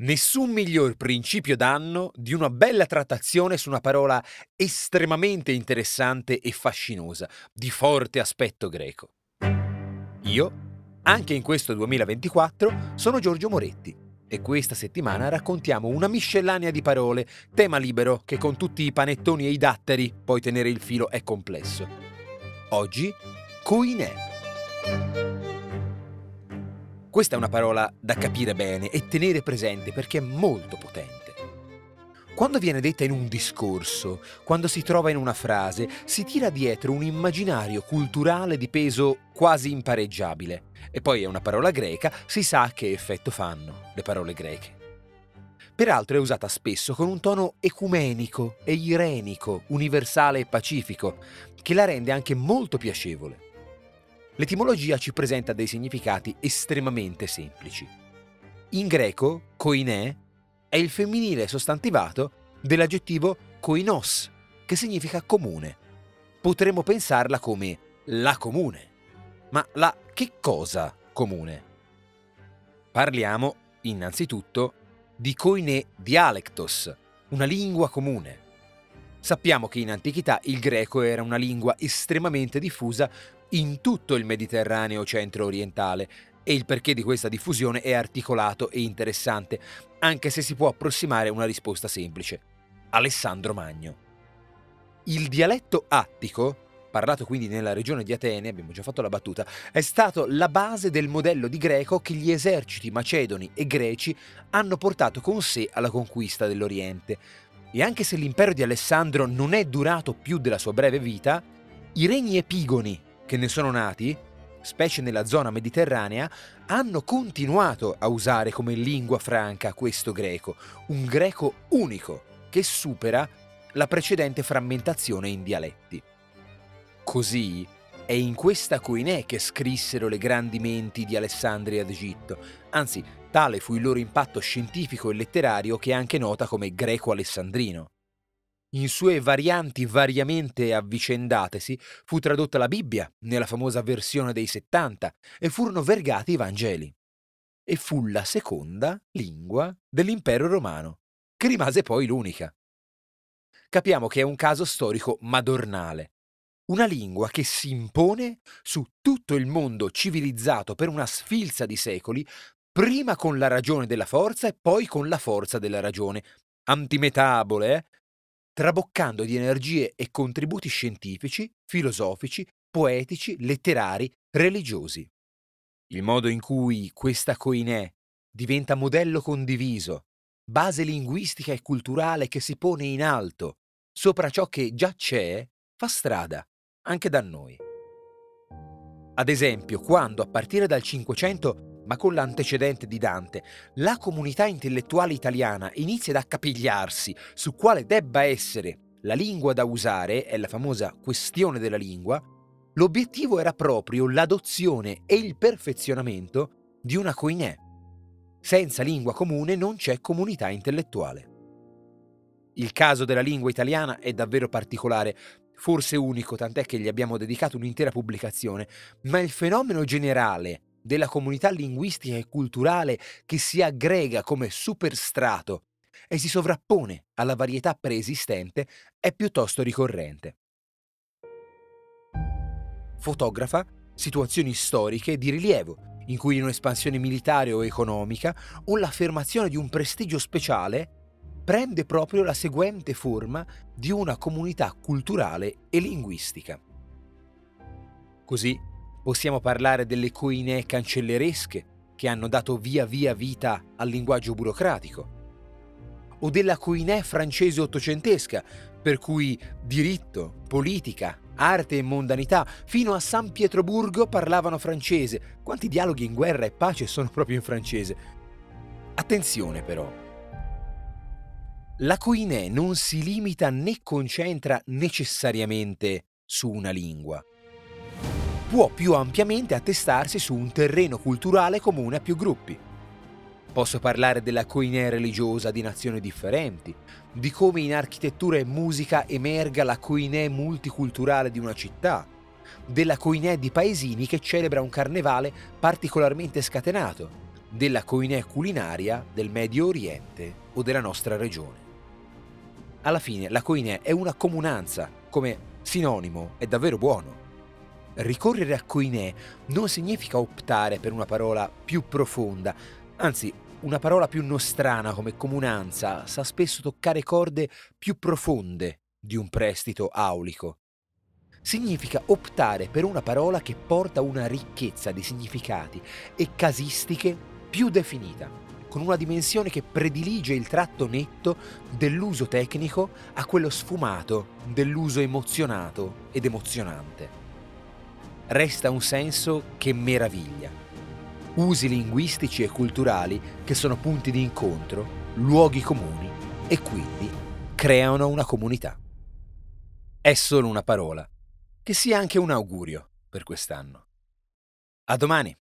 Nessun miglior principio d'anno di una bella trattazione su una parola estremamente interessante e fascinosa, di forte aspetto greco. Io, anche in questo 2024, sono Giorgio Moretti e questa settimana raccontiamo una miscellanea di parole, tema libero che con tutti i panettoni e i datteri poi tenere il filo è complesso. Oggi, coinè. Questa è una parola da capire bene e tenere presente perché è molto potente. Quando viene detta in un discorso, quando si trova in una frase, si tira dietro un immaginario culturale di peso quasi impareggiabile. E poi è una parola greca, si sa che effetto fanno le parole greche. Peraltro è usata spesso con un tono ecumenico e irenico, universale e pacifico, che la rende anche molto piacevole. L'etimologia ci presenta dei significati estremamente semplici. In greco, koinè è il femminile sostantivato dell'aggettivo koinos, che significa comune. Potremmo pensarla come la comune. Ma la che cosa comune? Parliamo, innanzitutto, di koine dialectos, una lingua comune. Sappiamo che in antichità il greco era una lingua estremamente diffusa in tutto il Mediterraneo centro-orientale e il perché di questa diffusione è articolato e interessante, anche se si può approssimare una risposta semplice. Alessandro Magno. Il dialetto attico, parlato quindi nella regione di Atene, abbiamo già fatto la battuta, è stato la base del modello di greco che gli eserciti macedoni e greci hanno portato con sé alla conquista dell'Oriente. E anche se l'impero di Alessandro non è durato più della sua breve vita, i regni epigoni che ne sono nati, specie nella zona mediterranea, hanno continuato a usare come lingua franca questo greco, un greco unico che supera la precedente frammentazione in dialetti. Così è in questa coinè che scrissero le grandi menti di Alessandria d'Egitto, anzi tale fu il loro impatto scientifico e letterario che è anche nota come greco alessandrino. In sue varianti variamente avvicendatesi fu tradotta la Bibbia nella famosa versione dei 70 e furono vergati i Vangeli. E fu la seconda lingua dell'impero romano, che rimase poi l'unica. Capiamo che è un caso storico madornale, una lingua che si impone su tutto il mondo civilizzato per una sfilza di secoli, prima con la ragione della forza e poi con la forza della ragione, antimetabole, eh? traboccando di energie e contributi scientifici, filosofici, poetici, letterari, religiosi. Il modo in cui questa coinè diventa modello condiviso, base linguistica e culturale che si pone in alto, sopra ciò che già c'è, fa strada, anche da noi. Ad esempio, quando a partire dal Cinquecento ma con l'antecedente di Dante, la comunità intellettuale italiana inizia ad accapigliarsi su quale debba essere la lingua da usare, è la famosa questione della lingua, l'obiettivo era proprio l'adozione e il perfezionamento di una coinè. Senza lingua comune non c'è comunità intellettuale. Il caso della lingua italiana è davvero particolare, forse unico, tant'è che gli abbiamo dedicato un'intera pubblicazione, ma il fenomeno generale della comunità linguistica e culturale che si aggrega come superstrato e si sovrappone alla varietà preesistente è piuttosto ricorrente. Fotografa situazioni storiche di rilievo, in cui un'espansione militare o economica o l'affermazione di un prestigio speciale prende proprio la seguente forma di una comunità culturale e linguistica. Così Possiamo parlare delle coinee cancelleresche che hanno dato via via vita al linguaggio burocratico, o della coinè francese ottocentesca, per cui diritto, politica, arte e mondanità, fino a San Pietroburgo parlavano francese. Quanti dialoghi in guerra e pace sono proprio in francese? Attenzione però. La coinè non si limita né concentra necessariamente su una lingua può più ampiamente attestarsi su un terreno culturale comune a più gruppi. Posso parlare della coinea religiosa di nazioni differenti, di come in architettura e musica emerga la coinea multiculturale di una città, della coinea di paesini che celebra un carnevale particolarmente scatenato, della coinè culinaria del Medio Oriente o della nostra regione. Alla fine la coinè è una comunanza, come sinonimo è davvero buono. Ricorrere a coinè non significa optare per una parola più profonda, anzi una parola più nostrana come comunanza sa spesso toccare corde più profonde di un prestito aulico. Significa optare per una parola che porta una ricchezza di significati e casistiche più definita, con una dimensione che predilige il tratto netto dell'uso tecnico a quello sfumato dell'uso emozionato ed emozionante. Resta un senso che meraviglia usi linguistici e culturali che sono punti di incontro, luoghi comuni e quindi creano una comunità. È solo una parola, che sia anche un augurio per quest'anno. A domani!